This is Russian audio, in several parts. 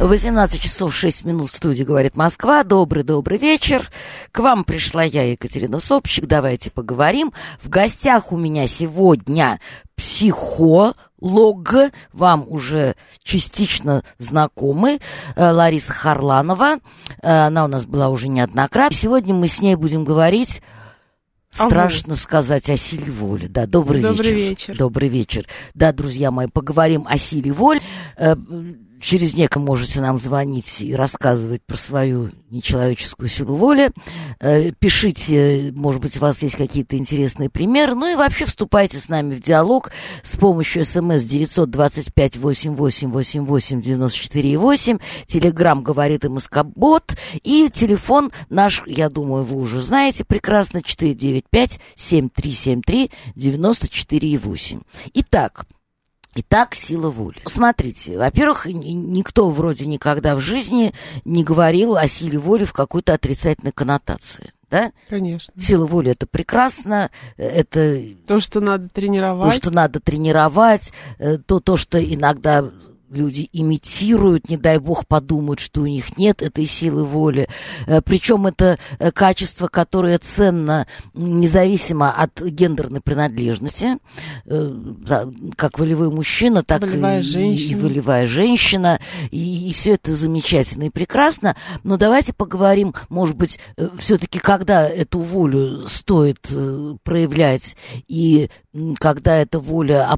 18 часов 6 минут в студии «Говорит Москва». Добрый-добрый вечер. К вам пришла я, Екатерина Собчик. Давайте поговорим. В гостях у меня сегодня психолог, вам уже частично знакомы, э, Лариса Харланова. Э, она у нас была уже неоднократно. Сегодня мы с ней будем говорить Страшно ага. сказать о силе воли. Да, добрый, добрый вечер. вечер. Добрый вечер. Да, друзья мои, поговорим о силе воли. Через неком можете нам звонить и рассказывать про свою нечеловеческую силу воли. Э, пишите, может быть, у вас есть какие-то интересные примеры. Ну и вообще вступайте с нами в диалог с помощью смс 925 88 88 94 8. Телеграмм говорит МСК-бот. И телефон наш, я думаю, вы уже знаете прекрасно, 495 7373 94 8. Итак, Итак, сила воли. Смотрите, во-первых, никто вроде никогда в жизни не говорил о силе воли в какой-то отрицательной коннотации. Да? Конечно. Сила воли это прекрасно, это то, что надо тренировать, то, что надо тренировать, э, то, то, что иногда люди имитируют, не дай бог подумают, что у них нет этой силы воли. Э, Причем это э, качество, которое ценно независимо от гендерной принадлежности, э, как волевой мужчина, так волевая и, женщина. и волевая женщина. И, и все это замечательно и прекрасно. Но давайте поговорим, может быть, все-таки, когда эту волю стоит проявлять и когда эта воля,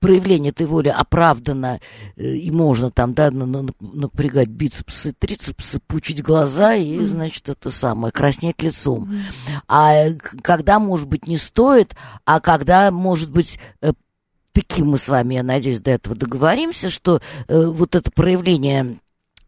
проявление этой воли оправдано и можно там, да, напрягать бицепсы, трицепсы, пучить глаза и, mm-hmm. значит, это самое, краснеть лицом. Mm-hmm. А когда, может быть, не стоит, а когда, может быть, э, таким мы с вами, я надеюсь, до этого договоримся, что э, вот это проявление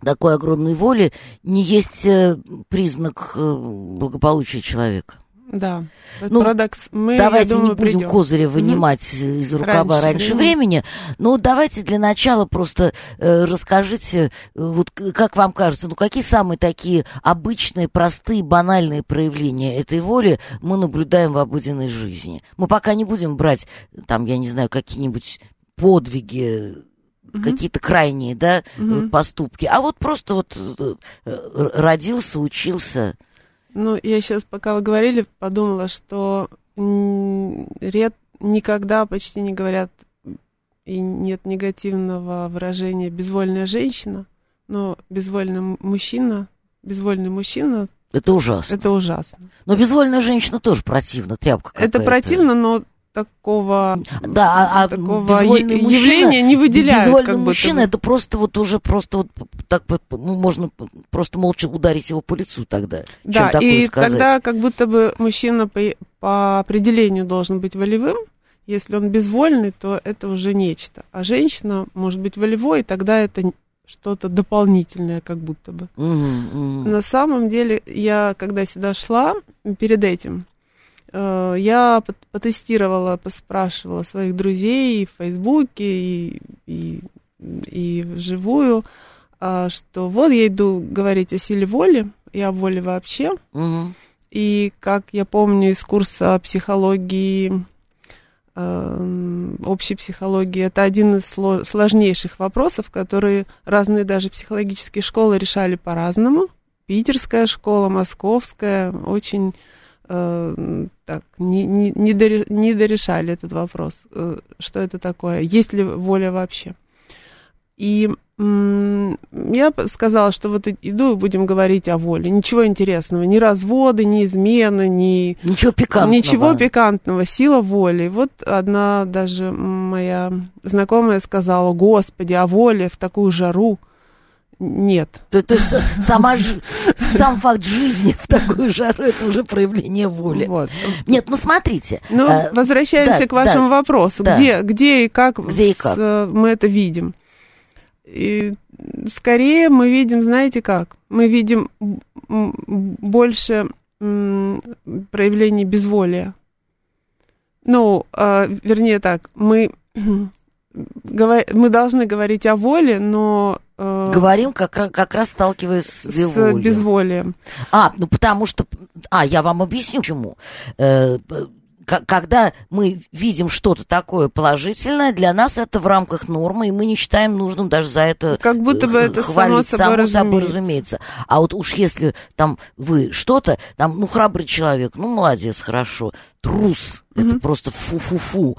такой огромной воли не есть э, признак э, благополучия человека. Да, ну, парадокс. Мы, давайте думаю, не будем придем. козыря вынимать угу. из рукава раньше, раньше времени. Но давайте для начала просто э, расскажите, э, вот как вам кажется, ну какие самые такие обычные, простые, банальные проявления этой воли мы наблюдаем в обыденной жизни? Мы пока не будем брать, там, я не знаю, какие-нибудь подвиги, угу. какие-то крайние, да, угу. вот, поступки, а вот просто вот э, родился, учился. Ну, я сейчас, пока вы говорили, подумала, что ред никогда почти не говорят и нет негативного выражения безвольная женщина, но безвольный мужчина, безвольный мужчина. Это ужасно. Это ужасно. Но безвольная женщина тоже противно, тряпка какая-то. Это противно, но такого, да, а, а такого явления мужчина, не выделяют. Безвольный как мужчина, это просто вот уже просто вот так ну, можно просто молча ударить его по лицу тогда. Да, и сказать. тогда как будто бы мужчина по, по определению должен быть волевым. Если он безвольный, то это уже нечто. А женщина может быть волевой, и тогда это что-то дополнительное, как будто бы. Угу, угу. На самом деле, я когда сюда шла, перед этим, я потестировала, поспрашивала своих друзей в Фейсбуке и, и, и вживую, а, что вот я иду говорить о силе воли, и о воле вообще. Угу. И как я помню из курса психологии, э, общей психологии, это один из сложнейших вопросов, которые разные даже психологические школы решали по-разному. Питерская школа, московская, очень э, так, не, не, не, доре, не дорешали этот вопрос, э, что это такое, есть ли воля вообще. И я сказала, что вот иду и будем говорить о воле. Ничего интересного, ни разводы, ни измены, ни... Ничего пикантного. Ничего пикантного, сила воли. Вот одна даже моя знакомая сказала, господи, о воле в такую жару. Нет. То, то есть сама, сам факт жизни в такую жару это уже проявление воли. Вот. Нет, ну смотрите. Ну, э, возвращаемся да, к вашему да, вопросу. Да. Где, где и как, где и как? С, мы это видим? И скорее мы видим, знаете как? Мы видим больше проявлений безволия. Ну, э, вернее так, мы мы должны говорить о воле, но... Э, Говорим, как, как раз сталкиваясь с, с безволием. А, ну потому что... А, я вам объясню, почему. Э, когда мы видим что-то такое положительное, для нас это в рамках нормы, и мы не считаем нужным даже за это Как будто бы это хвалить, само собой, само собой разумеется. А вот уж если там вы что-то, там, ну, храбрый человек, ну, молодец, хорошо, трус, mm-hmm. это просто фу-фу-фу.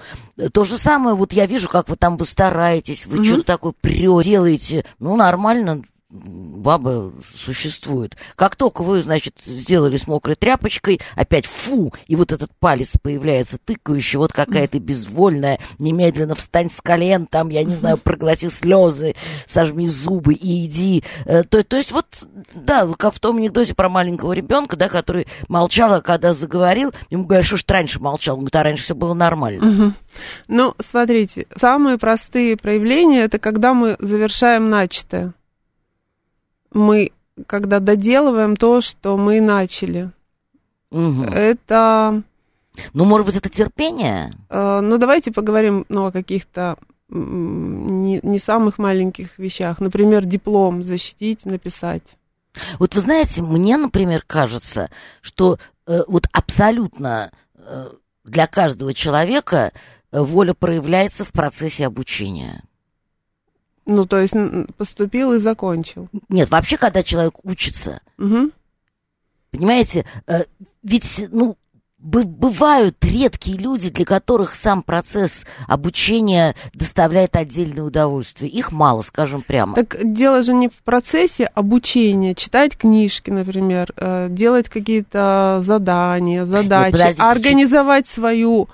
То же самое, вот я вижу, как вы там вы стараетесь, вы mm-hmm. что-то такое прё делаете, ну, нормально, баба существует. Как только вы, значит, сделали с мокрой тряпочкой, опять фу, и вот этот палец появляется тыкающий, вот какая то безвольная, немедленно встань с колен, там, я не знаю, проглоти слезы, сожми зубы и иди. Э, то, то есть вот, да, как в том анекдоте про маленького ребенка, да, который молчал, а когда заговорил, ему говорят, что ж ты раньше молчал? Он говорит, а раньше все было нормально. Ну, смотрите, самые простые проявления, это когда мы завершаем начатое мы, когда доделываем то, что мы начали. Угу. Это... Ну, может быть, это терпение? Э, ну, давайте поговорим ну, о каких-то не, не самых маленьких вещах. Например, диплом защитить, написать. Вот вы знаете, мне, например, кажется, что э, вот абсолютно э, для каждого человека э, воля проявляется в процессе обучения. Ну, то есть поступил и закончил. Нет, вообще, когда человек учится, угу. понимаете, э, ведь, ну, бывают редкие люди, для которых сам процесс обучения доставляет отдельное удовольствие. Их мало, скажем прямо. Так дело же не в процессе обучения, читать книжки, например, э, делать какие-то задания, задачи, Нет, а организовать свою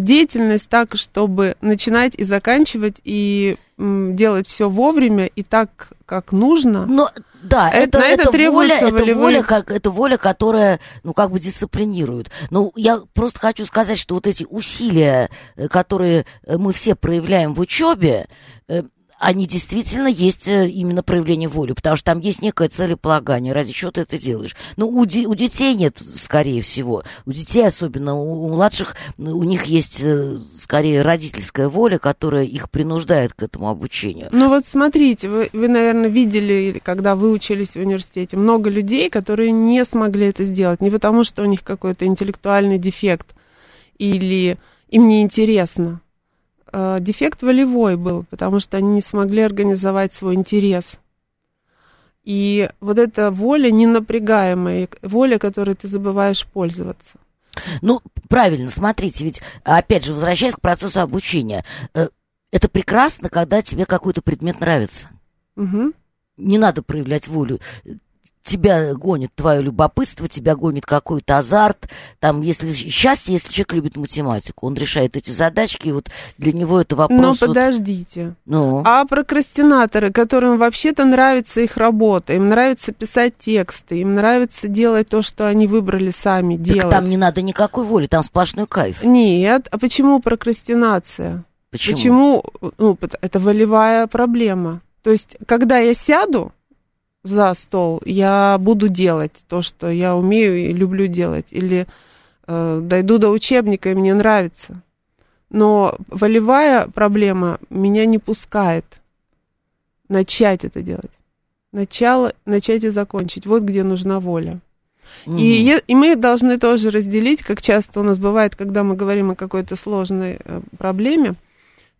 деятельность так, чтобы начинать и заканчивать, и делать все вовремя и так, как нужно. Но да, это, это, это, воля, это воля, как, это воля, которая, ну, как бы дисциплинирует. Ну, я просто хочу сказать, что вот эти усилия, э, которые э, мы все проявляем в учебе, э, они действительно есть э, именно проявление воли, потому что там есть некое целеполагание, ради чего ты это делаешь. Но у, де, у детей нет, скорее всего. У детей, особенно у, у младших, у них есть э, скорее родительская воля, которая их принуждает к этому обучению. Ну вот смотрите, вы, вы наверное, видели, когда вы учились в университете, много людей, которые не смогли это сделать. Не потому, что у них какой-то интеллектуальный дефект или им неинтересно э, дефект волевой был, потому что они не смогли организовать свой интерес. И вот эта воля ненапрягаемая, воля, которой ты забываешь пользоваться. Ну, правильно, смотрите, ведь, опять же, возвращаясь к процессу обучения, э, это прекрасно, когда тебе какой-то предмет нравится. Угу. Не надо проявлять волю тебя гонит твое любопытство, тебя гонит какой-то азарт. Там, если счастье, если человек любит математику, он решает эти задачки, и вот для него это вопрос. Но подождите. Ну. А прокрастинаторы, которым вообще-то нравится их работа, им нравится писать тексты, им нравится делать то, что они выбрали сами так делать. там не надо никакой воли, там сплошной кайф. Нет, а почему прокрастинация? Почему? Почему? Ну, это волевая проблема. То есть, когда я сяду, за стол, я буду делать то, что я умею и люблю делать, или э, дойду до учебника, и мне нравится. Но волевая проблема меня не пускает начать это делать. Начало, начать и закончить. Вот где нужна воля. Mm. И, и мы должны тоже разделить, как часто у нас бывает, когда мы говорим о какой-то сложной э, проблеме,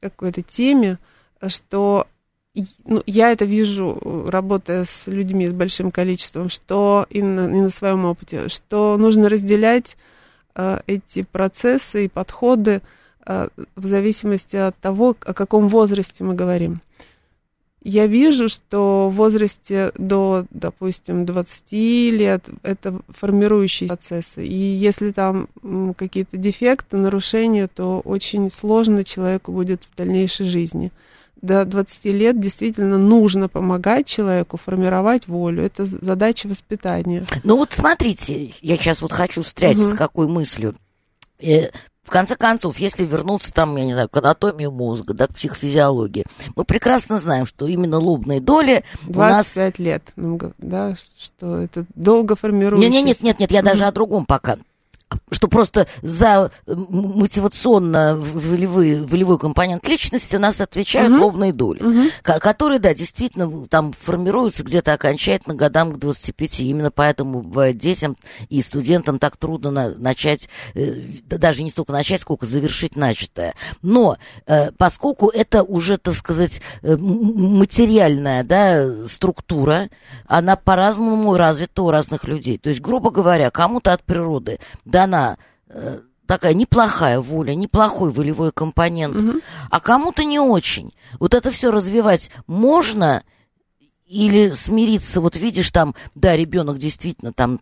какой-то теме, что ну, я это вижу, работая с людьми с большим количеством, что и на, и на своем опыте, что нужно разделять э, эти процессы и подходы э, в зависимости от того, о каком возрасте мы говорим. Я вижу, что в возрасте до, допустим, 20 лет это формирующие процессы. И если там какие-то дефекты, нарушения, то очень сложно человеку будет в дальнейшей жизни до 20 лет действительно нужно помогать человеку формировать волю. Это задача воспитания. Ну вот смотрите, я сейчас вот хочу встрять угу. с какой мыслью. Э, в конце концов, если вернуться там, я не знаю, к анатомии мозга, да, к психофизиологии, мы прекрасно знаем, что именно лобные доли 25 нас... лет, да, что это долго формируется. Нет, нет, нет, нет, я даже о другом пока. Что просто за мотивационно волевой, компонент личности у нас отвечают угу. лобные доли, угу. которые, да, действительно там формируются где-то окончательно годам к 25. Именно поэтому детям и студентам так трудно на, начать, э, даже не столько начать, сколько завершить начатое. Но э, поскольку это уже, так сказать, э, материальная да, структура, она по-разному развита у разных людей. То есть, грубо говоря, кому-то от природы дана э, такая неплохая воля, неплохой волевой компонент, угу. а кому-то не очень. Вот это все развивать можно или смириться, вот видишь там, да, ребенок действительно там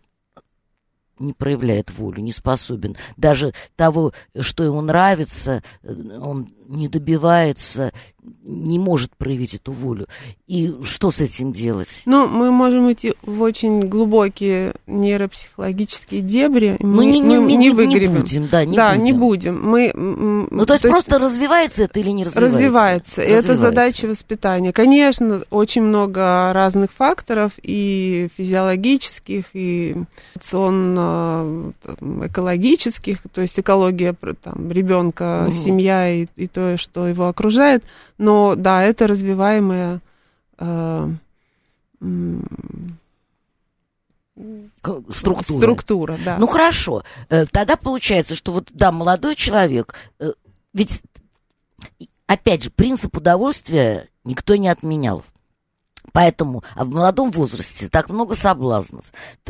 не проявляет волю, не способен. Даже того, что ему нравится, он не добивается, не может проявить эту волю. И что с этим делать? Ну, мы можем идти в очень глубокие нейропсихологические дебри. Ну, мы, не, не, не, не, выгребем. Не будем, да, не да, будем. не будем. Мы, ну, то есть, то просто есть развивается это или не развивается? Развивается. развивается. Это задача воспитания. Конечно, очень много разных факторов, и физиологических, и экологических, то есть экология там, ребенка, угу. семья и, и то, то, что его окружает. Но да, это развиваемая э, структура. Структура, да. Ну хорошо, э, тогда получается, что вот да, молодой человек, э, ведь опять же принцип удовольствия никто не отменял. Поэтому в молодом возрасте так много соблазнов,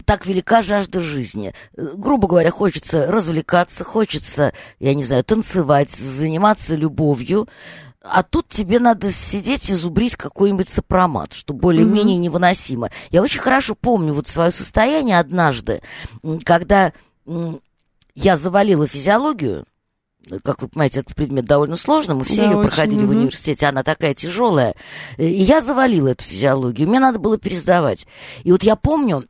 так велика жажда жизни. Э, грубо говоря, хочется развлекаться, хочется, я не знаю, танцевать, заниматься любовью. А тут тебе надо сидеть и зубрить какой-нибудь сопромат, что более-менее mm-hmm. невыносимо. Я очень хорошо помню вот свое состояние однажды, когда я завалила физиологию, как вы понимаете, этот предмет довольно сложный, мы все да, ее очень, проходили угу. в университете, она такая тяжелая. И я завалила эту физиологию, мне надо было пересдавать. И вот я помню,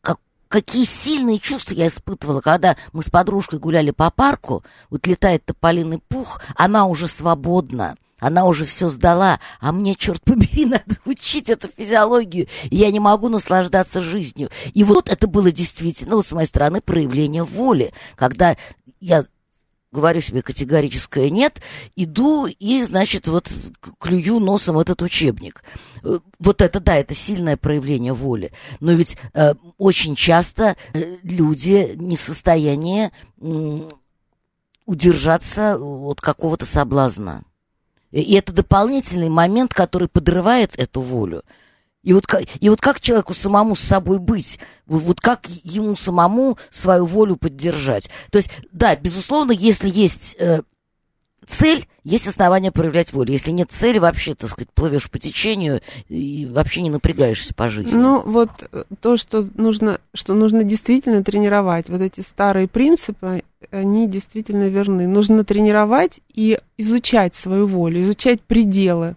как, какие сильные чувства я испытывала, когда мы с подружкой гуляли по парку, вот летает тополиный пух, она уже свободна. Она уже все сдала, а мне, черт побери, надо учить эту физиологию, и я не могу наслаждаться жизнью. И вот это было действительно, вот с моей стороны, проявление воли, когда я говорю себе категорическое нет, иду и, значит, вот клюю носом этот учебник. Э, вот это, да, это сильное проявление воли. Но ведь э, очень часто э, люди не в состоянии э, удержаться от какого-то соблазна. И это дополнительный момент, который подрывает эту волю. И вот, и вот как человеку самому с собой быть? Вот как ему самому свою волю поддержать? То есть, да, безусловно, если есть э, цель, есть основания проявлять волю. Если нет цели, вообще, так сказать, плывешь по течению и вообще не напрягаешься по жизни. Ну, вот э, то, что нужно, что нужно действительно тренировать, вот эти старые принципы, они действительно верны. Нужно тренировать и изучать свою волю, изучать пределы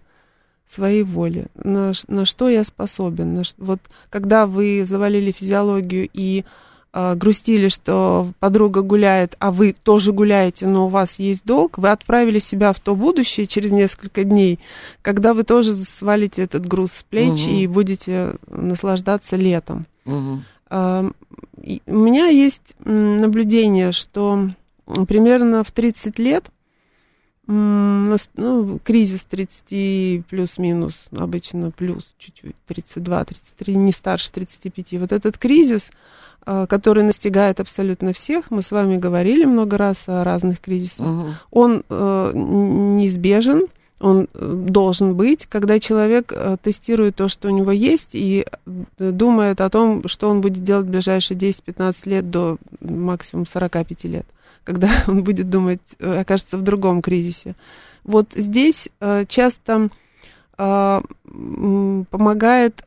своей воли, на, на что я способен. На, вот когда вы завалили физиологию и э, грустили, что подруга гуляет, а вы тоже гуляете, но у вас есть долг, вы отправили себя в то будущее через несколько дней, когда вы тоже свалите этот груз с плеч угу. и будете наслаждаться летом. Угу. Э, у меня есть наблюдение, что примерно в 30 лет ну, кризис 30 плюс-минус, обычно плюс чуть-чуть, 32-33, не старше 35. Вот этот кризис, а, который настигает абсолютно всех, мы с вами говорили много раз о разных кризисах, угу. он э, неизбежен, он э, должен быть, когда человек э, тестирует то, что у него есть, и думает о том, что он будет делать в ближайшие 10-15 лет до максимум 45 лет когда он будет думать, э, окажется в другом кризисе. Вот здесь э, часто э, помогает,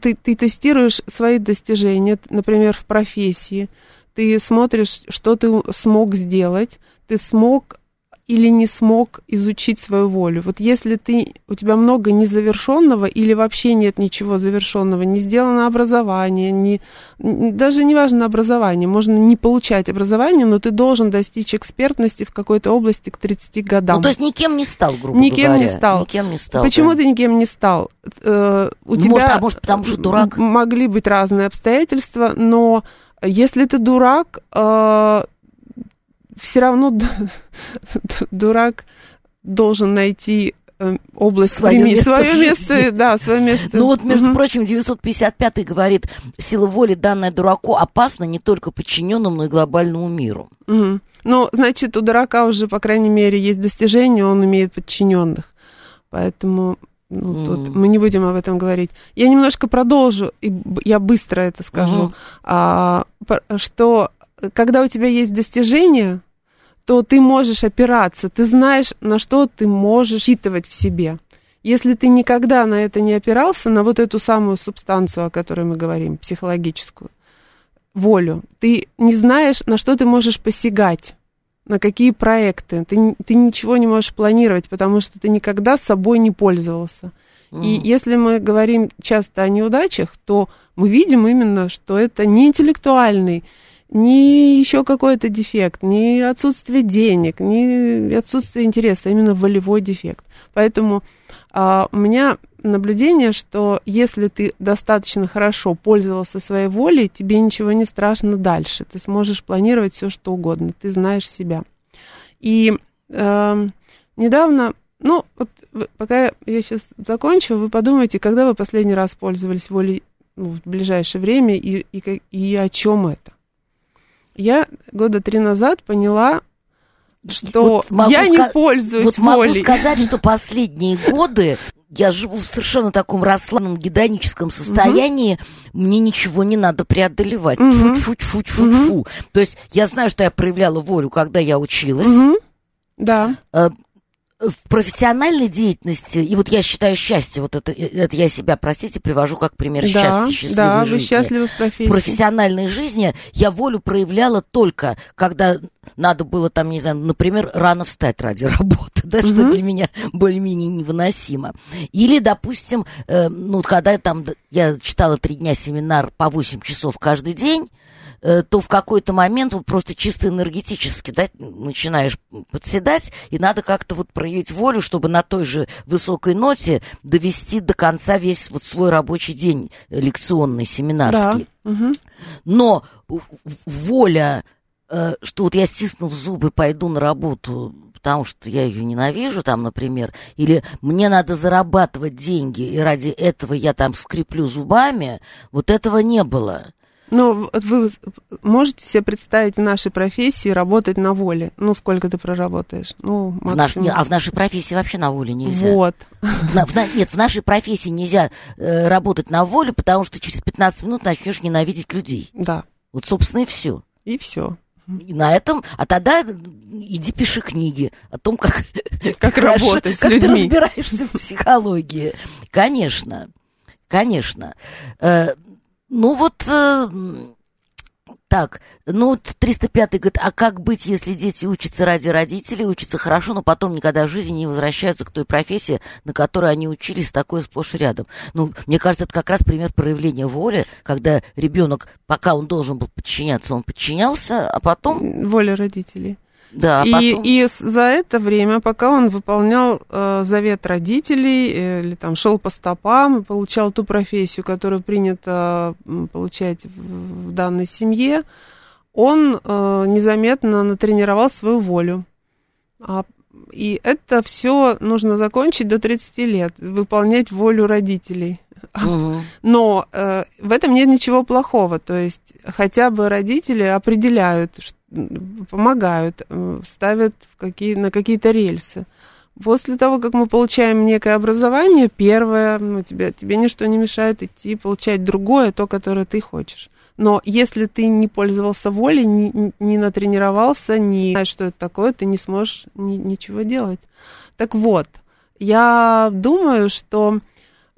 ты, ты тестируешь свои достижения, например, в профессии, ты смотришь, что ты смог сделать, ты смог или не смог изучить свою волю. Вот если ты, у тебя много незавершенного или вообще нет ничего завершенного, не сделано образование, не, даже не важно образование, можно не получать образование, но ты должен достичь экспертности в какой-то области к 30 годам. Ну, то есть никем не стал, грубо никем говоря. Не стал. Никем не стал. Почему да. ты никем не стал? Э, у ну, тебя может, а может, потому что дурак? Могли быть разные обстоятельства, но Если ты дурак, э, все равно дурак должен найти э, область свое прими... место, свое место да, свое место. Ну вот, между угу. прочим, 955 говорит, сила воли, данная дураку, опасна не только подчиненному, но и глобальному миру. Угу. Ну, значит, у дурака уже, по крайней мере, есть достижения, он имеет подчиненных. Поэтому ну, mm. тут мы не будем об этом говорить. Я немножко продолжу, и я быстро это скажу, mm-hmm. а, что когда у тебя есть достижения, то ты можешь опираться, ты знаешь, на что ты можешь считывать в себе. Если ты никогда на это не опирался, на вот эту самую субстанцию, о которой мы говорим, психологическую, волю, ты не знаешь, на что ты можешь посягать, на какие проекты. Ты, ты ничего не можешь планировать, потому что ты никогда собой не пользовался. Mm. И если мы говорим часто о неудачах, то мы видим именно, что это не интеллектуальный не еще какой-то дефект, не отсутствие денег, не отсутствие интереса, а именно волевой дефект. Поэтому а, у меня наблюдение, что если ты достаточно хорошо пользовался своей волей, тебе ничего не страшно дальше. Ты сможешь планировать все, что угодно. Ты знаешь себя. И э, недавно, ну, вот пока я сейчас закончу, вы подумайте, когда вы последний раз пользовались волей ну, в ближайшее время и, и, и о чем это? Я года три назад поняла, что вот я не пользуюсь вот волей. могу сказать, что последние годы я живу в совершенно таком расслабленном гедоническом состоянии, угу. мне ничего не надо преодолевать. Угу. Фу-фу-фу-фу-фу. Угу. То есть я знаю, что я проявляла волю, когда я училась. Угу. Да. Э, в профессиональной деятельности, и вот я считаю счастье, вот это, это я себя, простите, привожу как пример да, счастья, счастливой да, жизни. вы счастливы в профессии. В профессиональной жизни я волю проявляла только, когда надо было там, не знаю, например, рано встать ради работы, да, угу. что для меня более-менее невыносимо. Или, допустим, э, ну, когда я там, я читала три дня семинар по 8 часов каждый день, Э, то в какой-то момент вот просто чисто энергетически да, начинаешь подседать, и надо как-то вот проявить волю, чтобы на той же высокой ноте довести до конца весь вот свой рабочий день лекционный, семинарский. Да. Угу. Но воля, э, что вот я стиснув зубы пойду на работу, потому что я ее ненавижу, там, например, или мне надо зарабатывать деньги, и ради этого я там скреплю зубами, вот этого не было. Ну, вы можете себе представить в нашей профессии работать на воле? Ну, сколько ты проработаешь? Ну, в наш, а в нашей профессии вообще на воле нельзя. Вот. В, в, нет, в нашей профессии нельзя э, работать на воле, потому что через 15 минут начнешь ненавидеть людей. Да. Вот, собственно, и все. И все. И на этом, а тогда иди пиши книги о том, как, как, работать как с людьми. ты разбираешься в психологии. Конечно, конечно. Ну вот, э, так, ну 305 говорит, а как быть, если дети учатся ради родителей, учатся хорошо, но потом никогда в жизни не возвращаются к той профессии, на которой они учились, такое сплошь и рядом. Ну, мне кажется, это как раз пример проявления воли, когда ребенок, пока он должен был подчиняться, он подчинялся, а потом... Воля родителей. Да, и, потом... и за это время, пока он выполнял э, завет родителей э, или там шел по стопам и получал ту профессию, которую принято получать в, в данной семье, он э, незаметно натренировал свою волю. А, и это все нужно закончить до 30 лет, выполнять волю родителей. Угу. Но э, в этом нет ничего плохого. То есть хотя бы родители определяют, что помогают, э, ставят в какие, на какие-то рельсы. После того, как мы получаем некое образование, первое, ну, тебе, тебе ничто не мешает идти получать другое, то, которое ты хочешь. Но если ты не пользовался волей, не, не натренировался, не знаешь, что это такое, ты не сможешь ни, ничего делать. Так вот, я думаю, что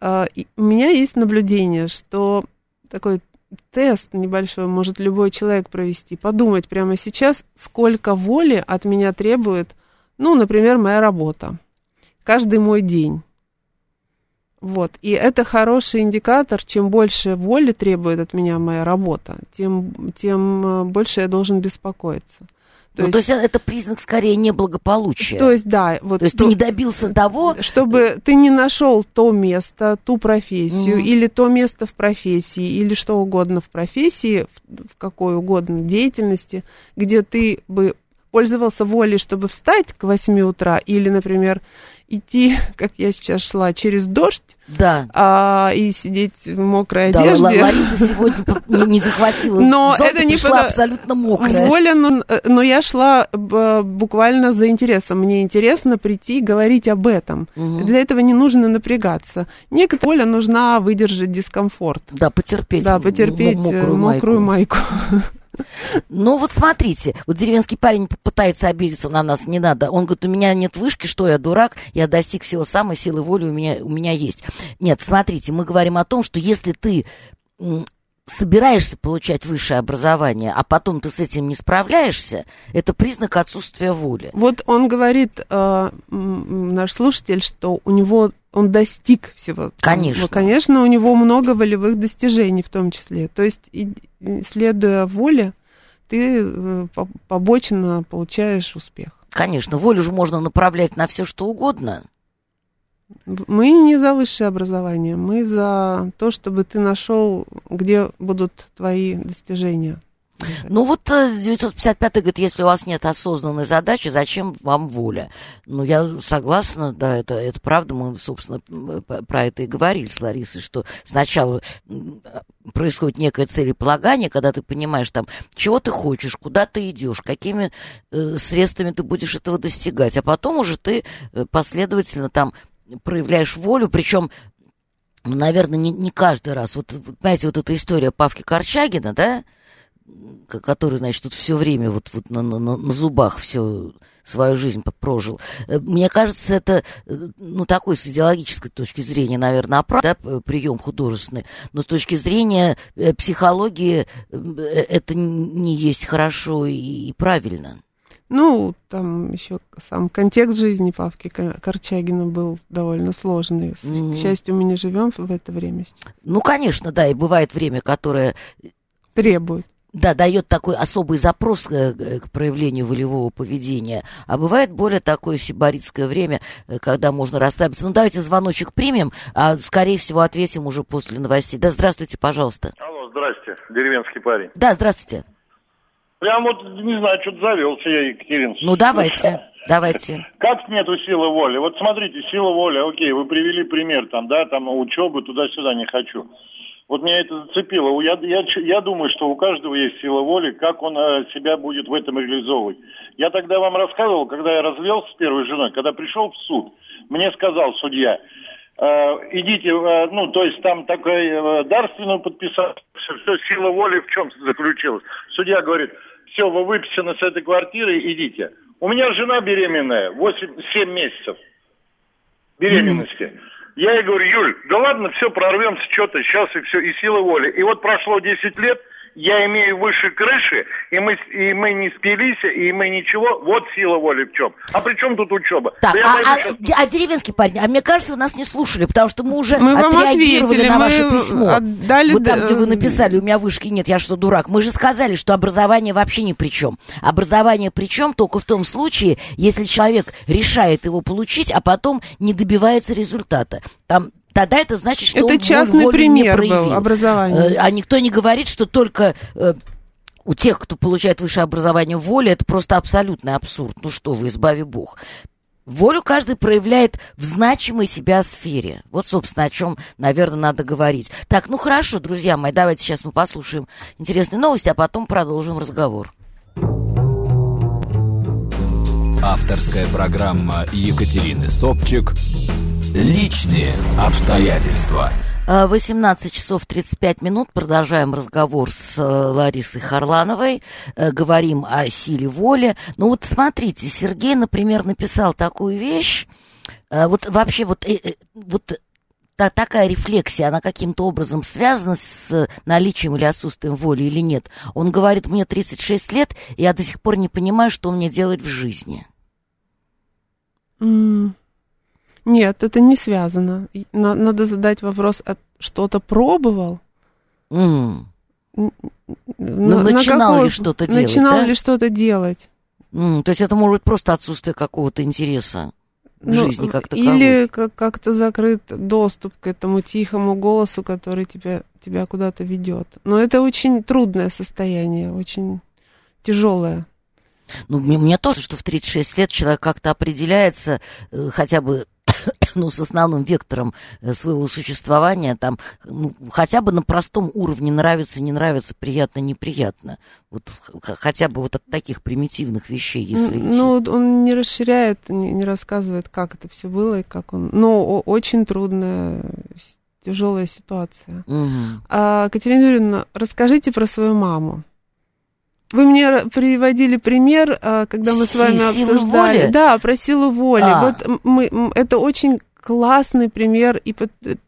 э, у меня есть наблюдение, что такой тест небольшой может любой человек провести, подумать прямо сейчас, сколько воли от меня требует, ну, например, моя работа, каждый мой день. Вот. И это хороший индикатор, чем больше воли требует от меня моя работа, тем, тем э, больше я должен беспокоиться. То, ну, есть, то есть это признак скорее неблагополучия. То есть, да. Вот то есть то, ты не добился того... Чтобы ты не нашел то место, ту профессию, mm-hmm. или то место в профессии, или что угодно в профессии, в, в какой угодно деятельности, где ты бы пользовался волей, чтобы встать к 8 утра, или, например, идти, как я сейчас шла, через дождь, да. а, и сидеть в мокрой да, одежде. Лариса сегодня не захватила но зонт, это не пришла под... абсолютно мокрая. Воля, но, но я шла буквально за интересом. Мне интересно прийти и говорить об этом. Угу. Для этого не нужно напрягаться. Некоторая воля нужна выдержать дискомфорт. Да, потерпеть. Да, потерпеть мокрую, мокрую майку. майку. Ну вот смотрите, вот деревенский парень пытается обидеться на нас, не надо. Он говорит, у меня нет вышки, что я дурак, я достиг всего самой силы воли у меня, у меня есть. Нет, смотрите, мы говорим о том, что если ты собираешься получать высшее образование, а потом ты с этим не справляешься, это признак отсутствия воли. Вот он говорит, э, наш слушатель, что у него он достиг всего. Конечно. Ну, конечно, у него много волевых достижений в том числе. То есть, следуя воле, ты э, побочно получаешь успех. Конечно, волю же можно направлять на все, что угодно. Мы не за высшее образование, мы за то, чтобы ты нашел, где будут твои достижения. Ну вот 955 э, говорит, если у вас нет осознанной задачи, зачем вам воля? Ну я согласна, да, это, это правда, мы, собственно, про это и говорили с Ларисой, что сначала происходит некое целеполагание, когда ты понимаешь там, чего ты хочешь, куда ты идешь, какими э, средствами ты будешь этого достигать, а потом уже ты э, последовательно там проявляешь волю, причем ну, наверное, не, не каждый раз. Вот, понимаете, вот эта история Павки Корчагина, да, который, значит, тут все время вот, вот на, на, на зубах все свою жизнь прожил. Э, мне кажется, это, э, ну, такой с идеологической точки зрения, наверное, оправ, да, прием художественный, но с точки зрения э, психологии это не есть хорошо и правильно. Ну, там еще сам контекст жизни Павки Корчагина был довольно сложный. Mm-hmm. К счастью, мы не живем в это время. Ну, конечно, да, и бывает время, которое требует да, дает такой особый запрос э, к проявлению волевого поведения. А бывает более такое сибаритское время, э, когда можно расслабиться. Ну, давайте звоночек примем, а, скорее всего, ответим уже после новостей. Да, здравствуйте, пожалуйста. Алло, здрасте, деревенский парень. Да, здравствуйте. Прям вот, не знаю, что-то завелся я, Екатерин. Ну, давайте, давайте. Как нету силы воли? Вот смотрите, сила воли, окей, вы привели пример, там, да, там, учебы, туда-сюда не хочу. Вот меня это зацепило. Я, я, я думаю, что у каждого есть сила воли, как он э, себя будет в этом реализовывать. Я тогда вам рассказывал, когда я развелся с первой женой, когда пришел в суд, мне сказал судья, э, идите, э, ну, то есть там такой э, дарственную подписал, все, все, сила воли в чем заключилась. Судья говорит, все, вы выписаны с этой квартиры, идите. У меня жена беременная, 8, 7 месяцев беременности. Mm-hmm. Я ей говорю, Юль, да ладно, все, прорвемся, что-то, сейчас и все, и сила воли. И вот прошло 10 лет, я имею выше крыши, и мы, и мы не спились, и мы ничего. Вот сила воли в чем. А при чем тут учеба? Так, да а, а, сейчас... а деревенский парень, а мне кажется, вы нас не слушали, потому что мы уже мы отреагировали ответили, на ваше письмо. Отдали... Вот там, где вы написали, у меня вышки нет, я что, дурак. Мы же сказали, что образование вообще ни при чем. Образование при чем только в том случае, если человек решает его получить, а потом не добивается результата. Там тогда это значит, что это он частный волю пример не проявил. был образования. Э, а никто не говорит, что только э, у тех, кто получает высшее образование, воля, это просто абсолютный абсурд. Ну что вы, избави Бог. Волю каждый проявляет в значимой себя сфере. Вот, собственно, о чем, наверное, надо говорить. Так, ну хорошо, друзья мои, давайте сейчас мы послушаем интересные новости, а потом продолжим разговор. Авторская программа Екатерины Собчик Личные обстоятельства. 18 часов 35 минут. Продолжаем разговор с э, Ларисой Харлановой. Э, говорим о силе воли. Ну вот смотрите, Сергей, например, написал такую вещь. Э, вот вообще вот, вот та, такая рефлексия, она каким-то образом связана с наличием или отсутствием воли или нет. Он говорит, мне 36 лет, и я до сих пор не понимаю, что мне делать в жизни. Нет, это не связано. Надо задать вопрос, а что-то пробовал? Mm. Ну, начинал какой, ли что-то делать? Начинал да? ли что-то делать? Mm, то есть это может быть просто отсутствие какого-то интереса в ну, жизни как таковой. Или как- как-то закрыт доступ к этому тихому голосу, который тебя, тебя куда-то ведет. Но это очень трудное состояние, очень тяжелое. Ну, мне, мне тоже, что в 36 лет человек как-то определяется э, хотя бы ну, с основным вектором э, своего существования, там, ну, хотя бы на простом уровне нравится, не нравится, приятно, неприятно. Вот хотя бы вот от таких примитивных вещей, если Ну, он не расширяет, не, не рассказывает, как это все было и как он... Но очень трудная, тяжелая ситуация. Угу. А, Катерина Юрьевна, расскажите про свою маму. Вы мне приводили пример, а, когда мы с вами обсуждали. Воли? Да, про силу воли. А. Вот мы, это очень классный пример и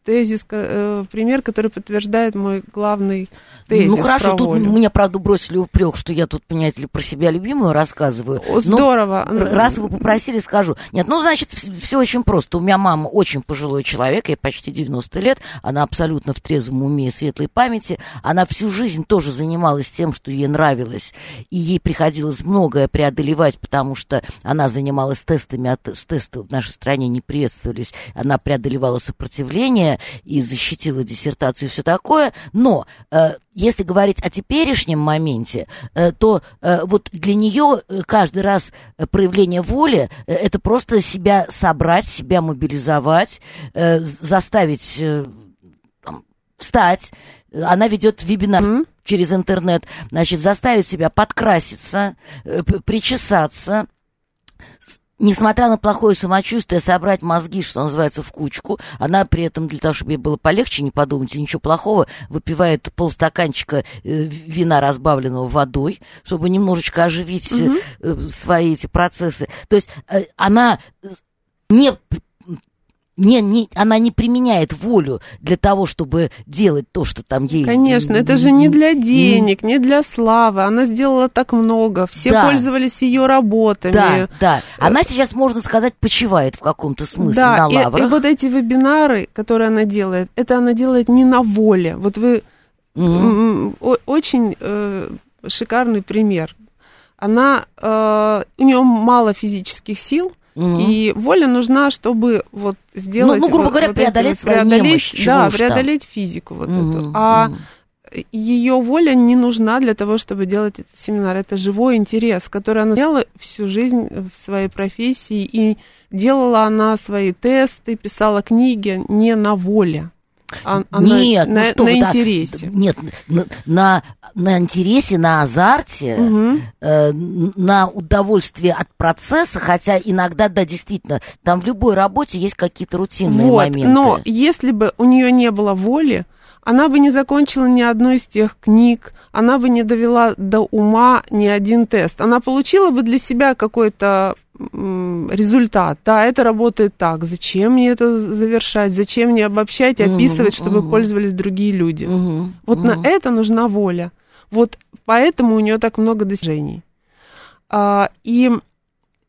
тезис, э, пример, который подтверждает мой главный тезис. Ну хорошо, тут волю. меня, правда, бросили упрек, что я тут, понимаете ли, про себя любимую рассказываю. О, здорово. Но, раз вы попросили, скажу. Нет, ну, значит, все очень просто. У меня мама очень пожилой человек, ей почти 90 лет, она абсолютно в трезвом уме и светлой памяти. Она всю жизнь тоже занималась тем, что ей нравилось, и ей приходилось многое преодолевать, потому что она занималась тестами, а с тестов в нашей стране не приветствовались. Она преодолевала сопротивление и защитила диссертацию и все такое. Но э, если говорить о теперешнем моменте, э, то э, вот для нее э, каждый раз проявление воли это просто себя собрать, себя мобилизовать, заставить встать. Она ведет вебинар mm-hmm. через интернет, значит, заставить себя подкраситься, причесаться, несмотря на плохое самочувствие, собрать мозги, что называется, в кучку, она при этом, для того, чтобы ей было полегче, не подумать ничего плохого, выпивает полстаканчика э, вина, разбавленного водой, чтобы немножечко оживить угу. свои эти процессы. То есть она не не, не, она не применяет волю для того, чтобы делать то, что там ей... Конечно, это же не для денег, не для славы. Она сделала так много, все да. пользовались ее работами. Да, да. Она сейчас, можно сказать, почивает в каком-то смысле да, на лаврах. И, и вот эти вебинары, которые она делает, это она делает не на воле. Вот вы... Угу. Очень э, шикарный пример. Она... Э, у нее мало физических сил, Угу. И воля нужна, чтобы вот сделать... Ну, ну грубо вот, говоря, вот преодолеть свою преодолеть, немощь. Да, преодолеть там. физику вот угу, эту. А угу. ее воля не нужна для того, чтобы делать этот семинар. Это живой интерес, который она делала всю жизнь в своей профессии. И делала она свои тесты, писала книги не на воле. А, а нет, на, ну что на вы, интересе. Да, нет, на, на, на интересе, на азарте, угу. э, на удовольствие от процесса, хотя иногда, да, действительно, там в любой работе есть какие-то рутинные вот, моменты. Но если бы у нее не было воли, она бы не закончила ни одной из тех книг, она бы не довела до ума ни один тест. Она получила бы для себя какой-то результат. Да, это работает так. Зачем мне это завершать? Зачем мне обобщать и описывать, uh-huh, чтобы uh-huh. пользовались другие люди? Uh-huh, вот uh-huh. на это нужна воля. Вот поэтому у нее так много достижений. А, и,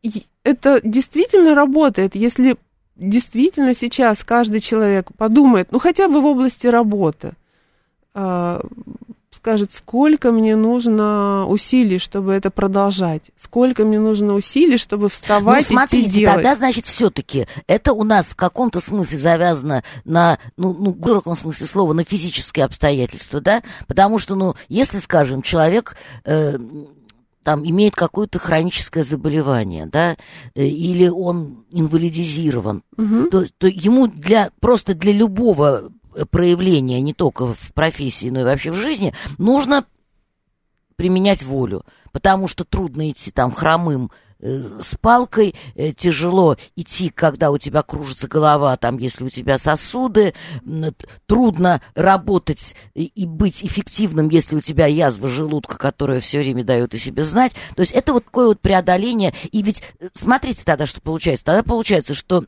и это действительно работает, если действительно сейчас каждый человек подумает, ну хотя бы в области работы, а, скажет, сколько мне нужно усилий, чтобы это продолжать, сколько мне нужно усилий, чтобы вставать ну, смотрите, идти делать. тогда, значит, все-таки это у нас в каком-то смысле завязано на, ну, ну, в каком смысле слова, на физические обстоятельства, да, потому что, ну, если, скажем, человек... Э, там имеет какое-то хроническое заболевание, да, э, или он инвалидизирован, угу. то, то ему для просто для любого проявления не только в профессии, но и вообще в жизни, нужно применять волю, потому что трудно идти там хромым э, с палкой, э, тяжело идти, когда у тебя кружится голова, там, если у тебя сосуды, трудно работать и быть эффективным, если у тебя язва желудка, которая все время дает о себе знать. То есть это вот такое вот преодоление. И ведь э, смотрите тогда, что получается. Тогда получается, что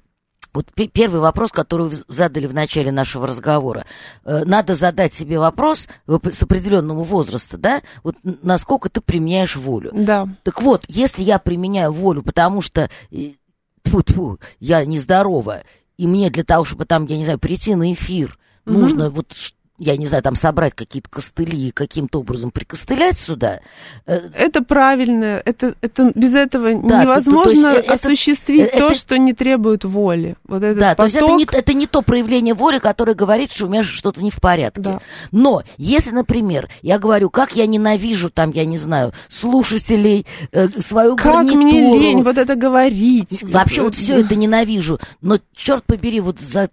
вот первый вопрос, который вы задали в начале нашего разговора. Э, надо задать себе вопрос с определенного возраста, да, вот насколько ты применяешь волю. Да. Так вот, если я применяю волю, потому что тьфу -тьфу, я нездорова, и мне для того, чтобы там, я не знаю, прийти на эфир, угу. нужно вот я не знаю, там собрать какие-то костыли и каким-то образом прикостылять сюда. Э, это правильно. Это, это без этого да, невозможно то, то, то осуществить это, то, что не требует воли. Вот этот да, поток... то есть это не, это не то проявление воли, которое говорит, что у меня что-то не в порядке. Да. Но если, например, я говорю, как я ненавижу там, я не знаю, слушателей, э, свою как гарнитуру. мне лень вот это говорить. Вообще вот все это ненавижу. Но черт побери, вот за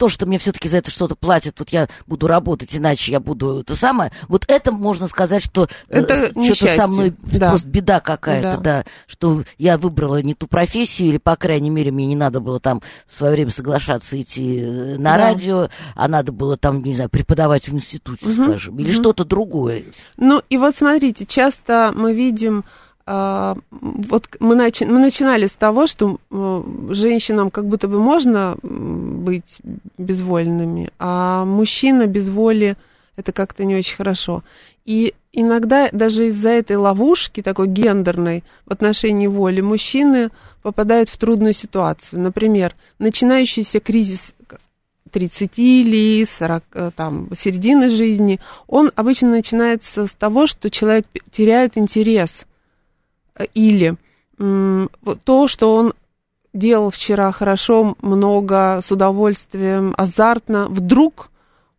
то, что мне все-таки за это что-то платят, вот я буду работать, иначе я буду это самое, вот это можно сказать, что э, это что-то со мной да. просто беда какая-то, да. да, что я выбрала не ту профессию, или, по крайней мере, мне не надо было там в свое время соглашаться идти э, на да. радио, а надо было там, не знаю, преподавать в институте, угу. скажем, или угу. что-то другое. Ну, и вот смотрите, часто мы видим а, вот мы, начи мы начинали с того, что э, женщинам как будто бы можно быть безвольными, а мужчина без воли это как-то не очень хорошо. И иногда даже из-за этой ловушки, такой гендерной в отношении воли, мужчины попадают в трудную ситуацию. Например, начинающийся кризис 30 или 40, э, там, середины жизни, он обычно начинается с того, что человек теряет интерес или то, что он делал вчера хорошо, много, с удовольствием, азартно, вдруг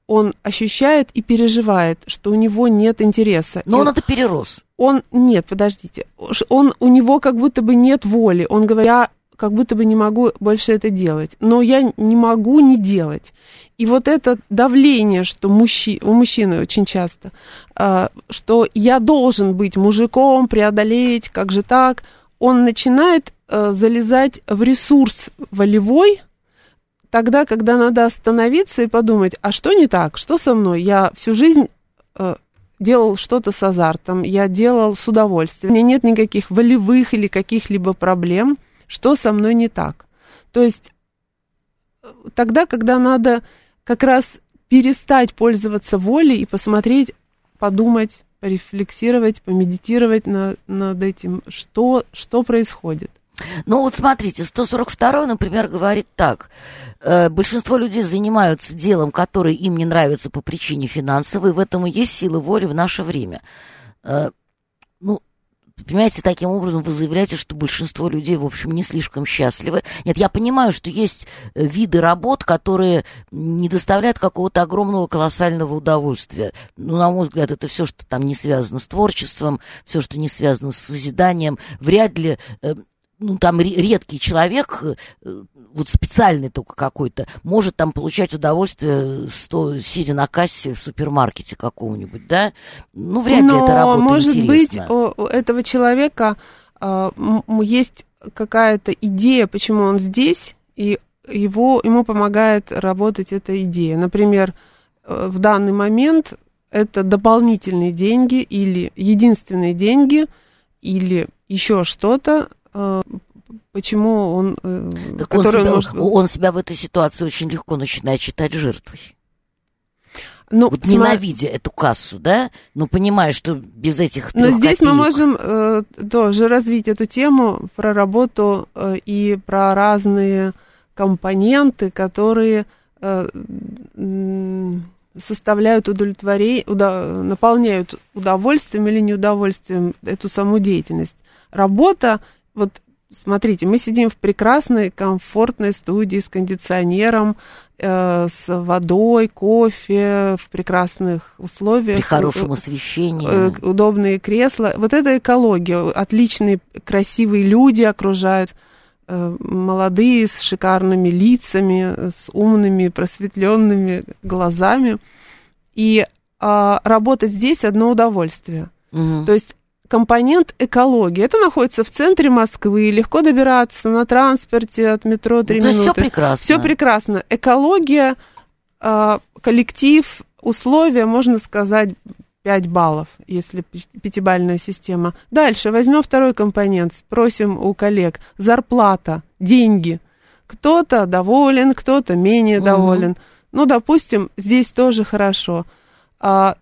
он ощущает и переживает, что у него нет интереса. Но и он это перерос. Он, нет, подождите, он, у него как будто бы нет воли. Он говорит, я как будто бы не могу больше это делать, но я не могу не делать. И вот это давление, что мужчи, у мужчины очень часто, э, что я должен быть мужиком, преодолеть, как же так, он начинает э, залезать в ресурс волевой, тогда, когда надо остановиться и подумать, а что не так, что со мной? Я всю жизнь э, делал что-то с азартом, я делал с удовольствием, у меня нет никаких волевых или каких-либо проблем, что со мной не так? То есть тогда, когда надо как раз перестать пользоваться волей и посмотреть, подумать, порефлексировать, помедитировать на, над этим, что, что происходит. Ну вот смотрите, 142 например, говорит так. Э, большинство людей занимаются делом, которое им не нравится по причине финансовой. В этом и есть сила воли в наше время. Понимаете, таким образом вы заявляете, что большинство людей, в общем, не слишком счастливы. Нет, я понимаю, что есть э, виды работ, которые не доставляют какого-то огромного колоссального удовольствия. Ну, на мой взгляд, это все, что там не связано с творчеством, все, что не связано с созиданием. Вряд ли э, ну, там редкий человек, э, вот специальный только какой-то, может там получать удовольствие, сто, сидя на кассе в супермаркете какого-нибудь, да? Ну, вряд Но, ли это работа может интересна. быть, у этого человека э, есть какая-то идея, почему он здесь, и его, ему помогает работать эта идея. Например, э, в данный момент это дополнительные деньги или единственные деньги, или еще что-то, Э, почему он... Э, так он себя, может... он себя в этой ситуации очень легко начинает считать жертвой. Ну, вот см... ненавидя эту кассу, да, но понимая, что без этих Но здесь копеек... мы можем э, тоже развить эту тему про работу э, и про разные компоненты, которые э, составляют удовлетворение, удо... наполняют удовольствием или неудовольствием эту саму деятельность. Работа вот смотрите, мы сидим в прекрасной, комфортной студии с кондиционером, э, с водой, кофе, в прекрасных условиях. При хорошем освещении. Э, удобные кресла. Вот это экология. Отличные, красивые люди окружают. Э, молодые, с шикарными лицами, с умными, просветленными глазами. И э, работать здесь одно удовольствие. Угу. То есть компонент экологии. Это находится в центре Москвы, легко добираться на транспорте от метро 3 ну, минуты. Все прекрасно. Все прекрасно. Экология, а, коллектив, условия, можно сказать, 5 баллов, если пятибальная система. Дальше возьмем второй компонент, спросим у коллег. Зарплата, деньги. Кто-то доволен, кто-то менее угу. доволен. Ну, допустим, здесь тоже хорошо. А,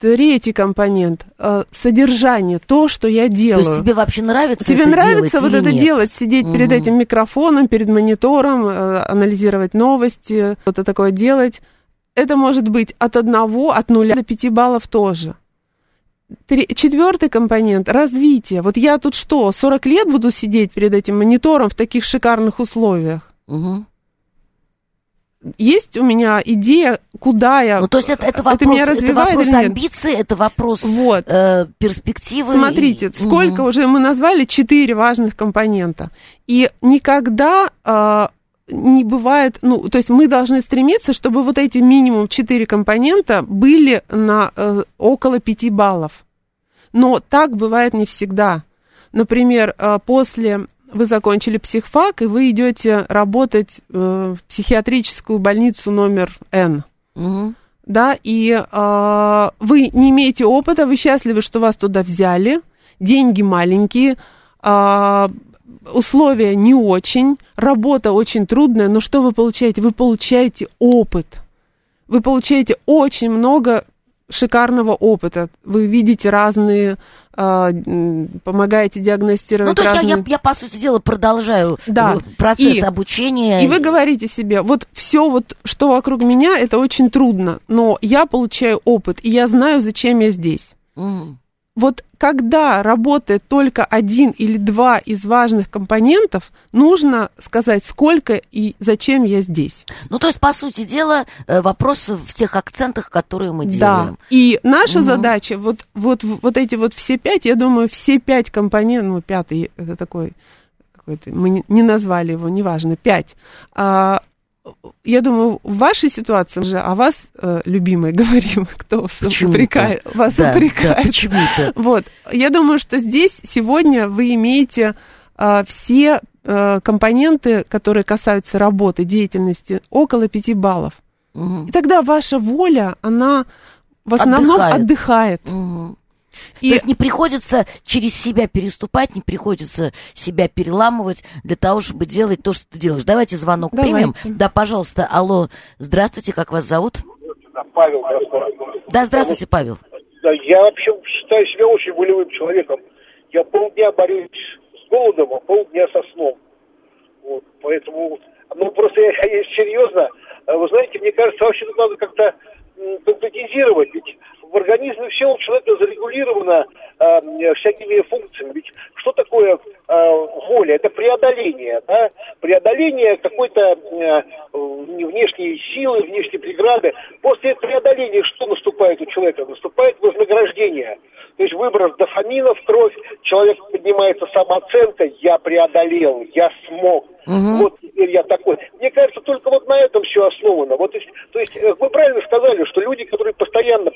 Третий компонент э, содержание, то, что я делаю. То есть тебе вообще нравится Тебе это нравится делать вот это нет? делать, сидеть угу. перед этим микрофоном, перед монитором, э, анализировать новости, что-то такое делать. это может быть от одного, от нуля до пяти баллов тоже. Три, четвертый компонент – развитие. Вот я тут что, 40 лет буду сидеть перед этим монитором в таких шикарных условиях? Угу есть у меня идея, куда я... Ну, то есть это, это вопрос, это меня развивает это вопрос амбиции, это вопрос вот. э, перспективы. Смотрите, и... сколько угу. уже мы назвали четыре важных компонента. И никогда э, не бывает... Ну, то есть мы должны стремиться, чтобы вот эти минимум четыре компонента были на э, около пяти баллов. Но так бывает не всегда. Например, э, после вы закончили психфак, и вы идете работать э, в психиатрическую больницу номер Н. Угу. Да, и э, вы не имеете опыта, вы счастливы, что вас туда взяли, деньги маленькие, э, условия не очень, работа очень трудная, но что вы получаете? Вы получаете опыт. Вы получаете очень много шикарного опыта. Вы видите разные, э, помогаете диагностировать. Ну, то есть разные... я, я, я, по сути дела, продолжаю да. Э, процесс и, обучения. И вы говорите себе, вот все, вот, что вокруг меня, это очень трудно, но я получаю опыт, и я знаю, зачем я здесь. Mm вот когда работает только один или два из важных компонентов, нужно сказать, сколько и зачем я здесь. Ну, то есть, по сути дела, э, вопрос в тех акцентах, которые мы делаем. Да, и наша угу. задача, вот, вот, вот эти вот все пять, я думаю, все пять компонентов, ну, пятый, это такой, какой-то, мы не назвали его, неважно, пять, а, я думаю, в вашей ситуации же о вас, э, любимой, говорим, кто вас упрекает. Вас да, упрекает. Да, почему-то. Вот. Я думаю, что здесь сегодня вы имеете э, все э, компоненты, которые касаются работы, деятельности, около пяти баллов. Угу. И тогда ваша воля, она в основном отдыхает. отдыхает. Угу. И... То есть не приходится через себя переступать, не приходится себя переламывать для того, чтобы делать то, что ты делаешь. Давайте звонок Давайте. примем. Да, пожалуйста. Алло, здравствуйте, как вас зовут? Павел. Да, здравствуйте, Павел. Да, я вообще считаю себя очень волевым человеком. Я полдня борюсь с голодом, а полдня со сном. Вот, поэтому, ну, просто я, я серьезно, вы знаете, мне кажется, вообще тут надо как-то конкретизировать. Ведь в организме все у человека зарегулировано э, всякими функциями. Ведь что такое э, воля? Это преодоление, да? преодоление какой-то э, внешней силы, внешней преграды. После преодоления что наступает у человека? Наступает вознаграждение. То есть выброс дофамина в кровь, человек поднимается самооценка, я преодолел, я смог. Угу. Вот теперь я такой. Мне кажется, только вот на этом все основано. Вот, то есть, э, вы правильно сказали, что люди, которые постоянно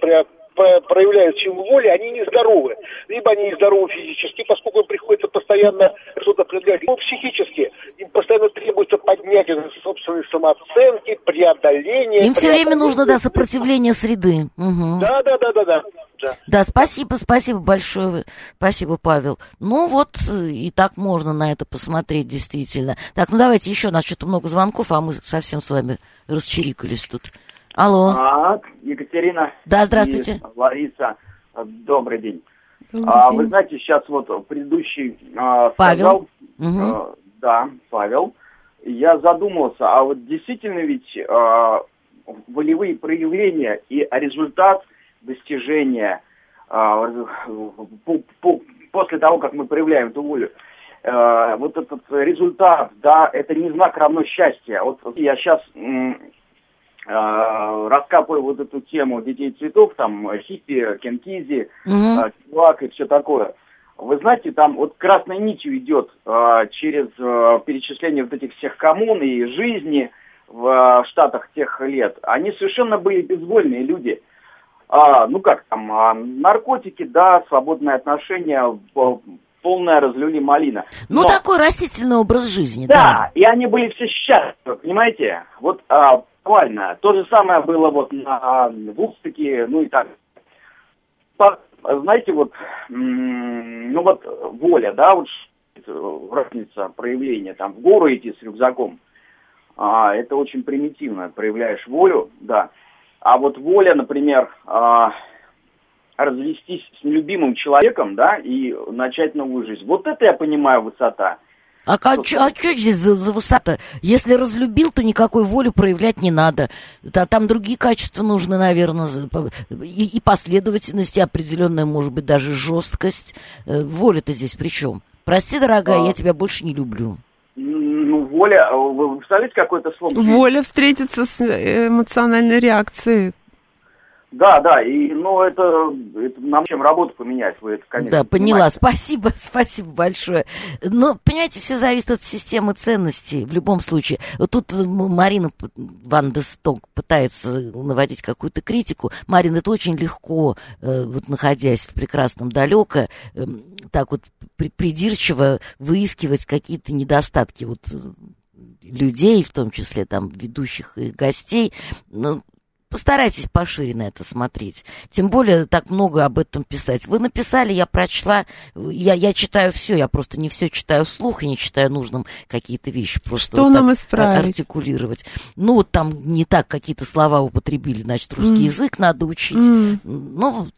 проявляют силу воли, они нездоровы. Либо они нездоровы физически, поскольку им приходится постоянно что-то проявлять, либо психически. Им постоянно требуется поднять собственные самооценки, преодоление. Им все время нужно, да, сопротивление среды. Угу. Да, да, да, да, да. Да. да, спасибо, спасибо большое, спасибо, Павел. Ну вот и так можно на это посмотреть, действительно. Так, ну давайте еще, у нас что-то много звонков, а мы совсем с вами расчерикались тут. Алло. Так, Екатерина. Да, здравствуйте. Лариса, добрый день. Добрый а, день. Вы знаете, сейчас вот предыдущий а, Павел. Сказал, угу. а, да, Павел. Я задумался, а вот действительно ведь а, волевые проявления и результат достижения а, по, по, после того, как мы проявляем эту волю, а, вот этот результат, да, это не знак равно счастья. Вот я сейчас э, раскапываю вот эту тему детей цветов, там, хиппи, кенкизи, чувак и все такое. Вы знаете, там вот красной нитью идет через перечисление вот этих всех коммун и жизни в Штатах тех лет. Они совершенно были безвольные люди. А, ну как там, а, наркотики, да, свободные отношения, полная разлюли малина. Ну, Но, такой растительный образ жизни, да. Да, и они были все счастливы, понимаете? Вот а, буквально. То же самое было вот на Вудстоке, ну и так. Знаете, вот, ну вот воля, да, вот разница проявления, там, в гору идти с рюкзаком, а, это очень примитивно, проявляешь волю, да. А вот воля, например, а, развестись с нелюбимым человеком, да, и начать новую жизнь. Вот это я понимаю высота. А, а, что а здесь за, за высота? Если разлюбил, то никакой воли проявлять не надо. Да, там другие качества нужны, наверное, и, и последовательность, и определенная, может быть, даже жесткость. Э, воля-то здесь при чем? Прости, дорогая, а... я тебя больше не люблю. Ну, воля, а вы представляете какое-то слово? Воля встретиться с э, эмоциональной реакцией. Да, да, и, ну, это, это нам чем работу поменять, вы это, конечно, Да, поняла, понимаете. спасибо, спасибо большое. Но, понимаете, все зависит от системы ценностей в любом случае. Вот тут Марина Ван де Сток пытается наводить какую-то критику. Марина, это очень легко, э, вот находясь в прекрасном далеко, э, так вот придирчиво выискивать какие-то недостатки вот э, людей, в том числе там ведущих и гостей. Ну, Постарайтесь пошире на это смотреть. Тем более так много об этом писать. Вы написали, я прочла, я, я читаю все, я просто не все читаю вслух и не читаю нужным какие-то вещи. Просто Что вот нам исправить? артикулировать. Ну, вот там не так какие-то слова употребили, значит, русский mm. язык надо учить. Mm. Ну,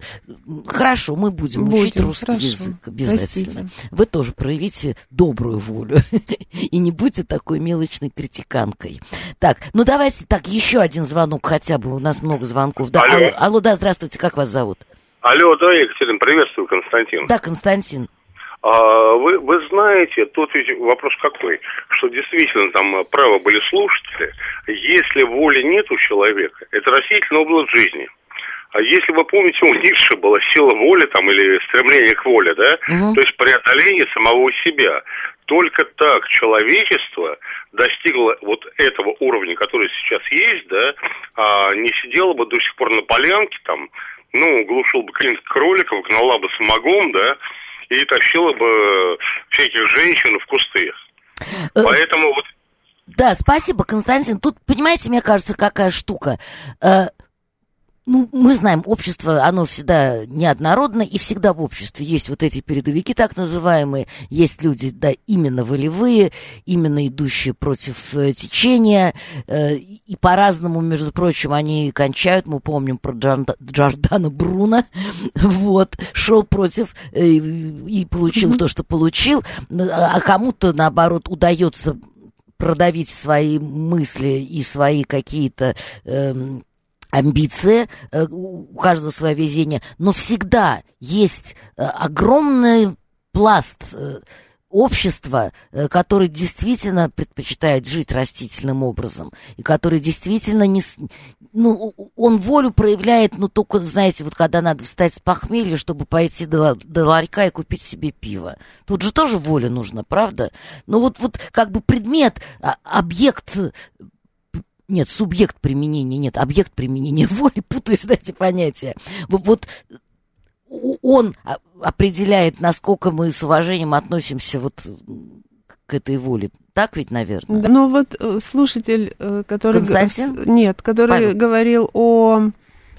хорошо, мы будем, будем учить русский хорошо. язык обязательно. Простите. Вы тоже проявите добрую волю и не будьте такой мелочной критиканкой. Так, ну давайте так, еще один звонок хотя бы нас много звонков. Да, алло. алло, алло, да, здравствуйте, как вас зовут? Алло, да, Екатерина, приветствую, Константин. Да, Константин. А, вы, вы знаете, тут ведь вопрос какой, что действительно там право были слушатели, если воли нет у человека, это растительный область жизни. А если вы помните, у Ницше была сила воли там или стремление к воле, да, угу. то есть преодоление самого себя. Только так человечество достигло вот этого уровня, который сейчас есть, да, а не сидело бы до сих пор на полянке там, ну, глушил бы каких-нибудь кроликов, гнала бы самогон, да, и тащила бы всяких женщин в кусты. Э, Поэтому вот да, спасибо, Константин. Тут, понимаете, мне кажется, какая штука. Э, ну, мы знаем, общество, оно всегда неоднородно, и всегда в обществе. Есть вот эти передовики, так называемые, есть люди, да, именно волевые, именно идущие против э, течения, э, и по-разному, между прочим, они кончают, мы помним про Джорда, Джордана Бруна, вот, шел против э, и получил то, что получил, а кому-то, наоборот, удается продавить свои мысли и свои какие-то... Э, амбиция, э, у каждого свое везение, но всегда есть э, огромный пласт э, общества, который действительно предпочитает жить растительным образом, и который действительно не... Ну, он волю проявляет, ну, только, знаете, вот когда надо встать с похмелья, чтобы пойти до, до ларька и купить себе пиво. Тут же тоже воля нужна, правда? Ну, вот, вот как бы предмет, а, объект нет, субъект применения, нет, объект применения воли, путаюсь знаете, понятия. Вот он определяет, насколько мы с уважением относимся вот к этой воле. Так ведь, наверное? Да, но вот э, слушатель, э, который... Константин? Нет, который Павел. говорил о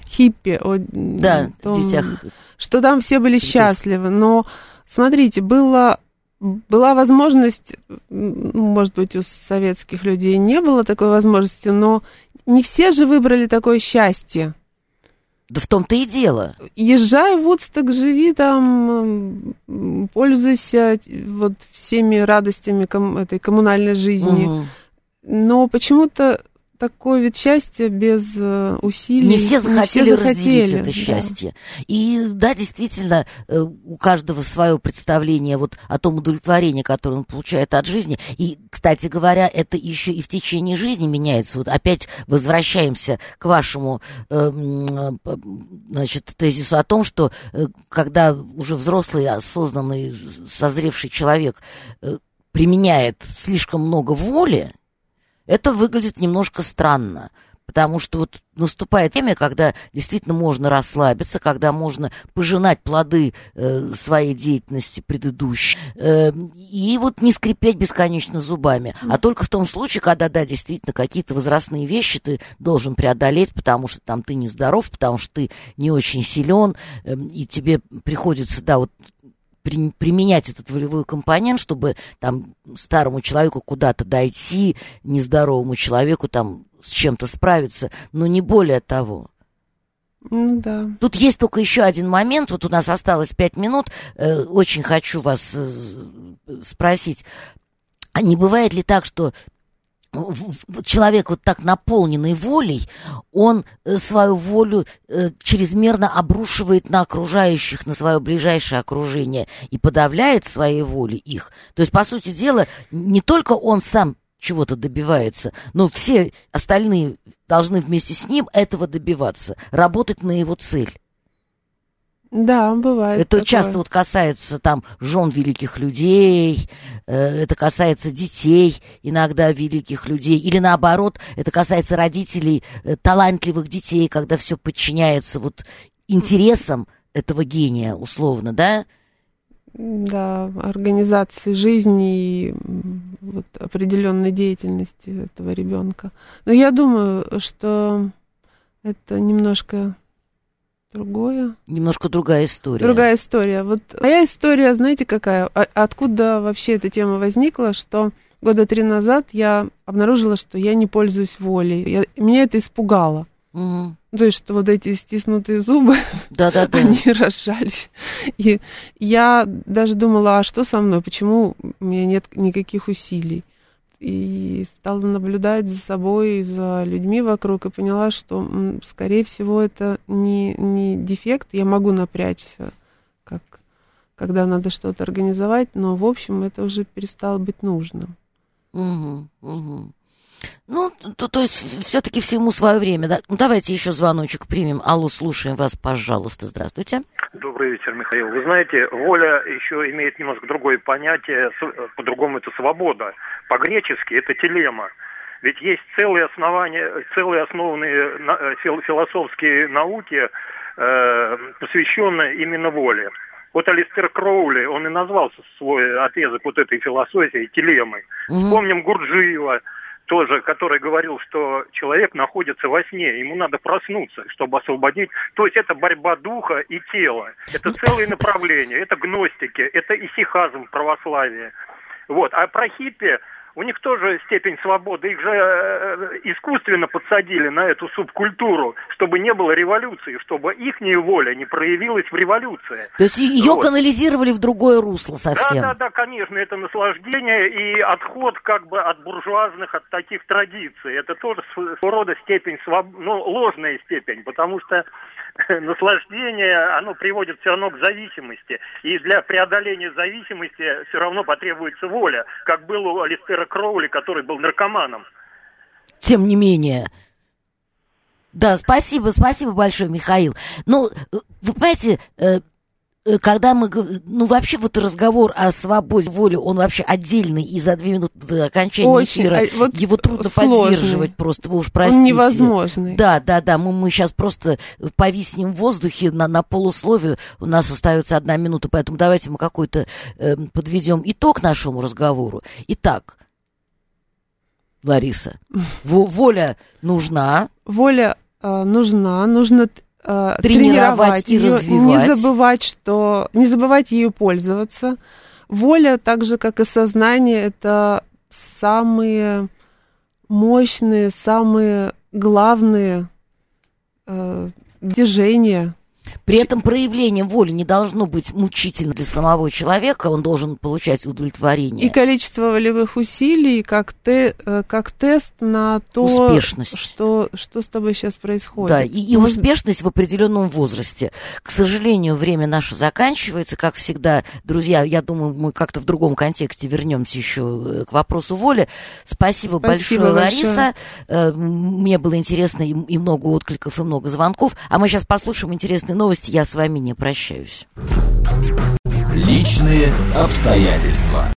хиппи, о да, том, детях. Что там все были цветов. счастливы, но смотрите, было была возможность, может быть, у советских людей не было такой возможности, но не все же выбрали такое счастье. Да в том-то и дело. Езжай в Вудсток, живи там, пользуйся вот всеми радостями ком- этой коммунальной жизни. Угу. Но почему-то такой вид счастья без э, усилий. Не все захотели, не все захотели разделить это счастье. Да. И да, действительно, э, у каждого свое представление вот о том удовлетворении, которое он получает от жизни. И, кстати говоря, это еще и в течение жизни меняется. Вот опять возвращаемся к вашему э, значит, тезису о том, что когда уже взрослый, осознанный, созревший человек применяет слишком много воли, это выглядит немножко странно. Потому что вот наступает время, когда действительно можно расслабиться, когда можно пожинать плоды э, своей деятельности предыдущей, э, и вот не скрипеть бесконечно зубами. А только в том случае, когда, да, действительно, какие-то возрастные вещи ты должен преодолеть, потому что там ты нездоров, потому что ты не очень силен, э, и тебе приходится, да, вот при, применять этот волевой компонент, чтобы там старому человеку куда-то дойти, нездоровому человеку там с чем-то справиться, но не более того. Ну, да. Тут есть только еще один момент. Вот у нас осталось пять минут. Э, очень хочу вас э, спросить. А не бывает ли так, что человек вот так наполненный волей, он э, свою волю э, чрезмерно обрушивает на окружающих, на свое ближайшее окружение и подавляет своей волей их. То есть, по сути дела, не только он сам чего-то добивается, но все остальные должны вместе с ним этого добиваться, работать на его цель. Да, бывает. Это такое. часто вот касается там жен великих людей, э, это касается детей иногда великих людей, или наоборот, это касается родителей э, талантливых детей, когда все подчиняется вот интересам этого гения, условно, да? Да, организации жизни и вот определенной деятельности этого ребенка. Но я думаю, что это немножко другое. Немножко другая история. Другая история. Вот моя история, знаете, какая? А, откуда вообще эта тема возникла, что года три назад я обнаружила, что я не пользуюсь волей. Я, меня это испугало. Угу. То есть, что вот эти стиснутые зубы, да, да, да. они разжались. И я даже думала, а что со мной? Почему у меня нет никаких усилий? И стала наблюдать за собой, за людьми вокруг, и поняла, что, скорее всего, это не, не дефект, я могу напрячься, как, когда надо что-то организовать, но, в общем, это уже перестало быть нужным. Угу, угу. Ну, то, то есть все-таки всему свое время, да? Ну, давайте еще звоночек примем. Алло, слушаем вас, пожалуйста. Здравствуйте. Добрый вечер, Михаил. Вы знаете, воля еще имеет немножко другое понятие, по-другому это свобода. По-гречески это телема. Ведь есть целые основания, целые основные э, философские науки, э, посвященные именно воле. Вот Алистер Кроули, он и назвал свой отрезок вот этой философии телемой. Угу. Вспомним Гурджиева, тоже, который говорил, что человек находится во сне, ему надо проснуться, чтобы освободить. То есть это борьба духа и тела. Это целые направления, это гностики, это исихазм православия. Вот. А про хиппи, у них тоже степень свободы. Их же э, искусственно подсадили на эту субкультуру, чтобы не было революции, чтобы их воля не проявилась в революции. То есть ее вот. канализировали в другое русло совсем? Да, да, да, конечно, это наслаждение и отход как бы от буржуазных, от таких традиций. Это тоже своего рода степень свободы, ну, ложная степень, потому что наслаждение, оно приводит все равно к зависимости. И для преодоления зависимости все равно потребуется воля, как было у Алистера Кроули, который был наркоманом. Тем не менее. Да, спасибо, спасибо большое, Михаил. Ну, вы понимаете, э, Э, когда мы, ну вообще вот разговор о свободе воли, он вообще отдельный, и за две минуты до окончания Очень, эфира а, вот его трудно сложный. поддерживать просто, вы уж простите. Он невозможный. Да, да, да, мы, мы сейчас просто повиснем в воздухе на, на полусловие, у нас остается одна минута, поэтому давайте мы какой-то э, подведем итог нашему разговору. Итак, Лариса, воля нужна. Воля э, нужна, нужно э, тренировать, тренировать и ее, развивать. Не забывать, что не забывать ею пользоваться. Воля, так же как и сознание, это самые мощные, самые главные э, движения при этом проявление воли не должно быть мучительно для самого человека, он должен получать удовлетворение. И количество волевых усилий как, те, э, как тест на то, успешность. Что, что с тобой сейчас происходит. Да, и, и успешность в определенном возрасте. К сожалению, время наше заканчивается, как всегда. Друзья, я думаю, мы как-то в другом контексте вернемся еще э, к вопросу воли. Спасибо, Спасибо большое, Лариса. Э, мне было интересно и, и много откликов, и много звонков. А мы сейчас послушаем интересный новости, я с вами не прощаюсь. Личные обстоятельства.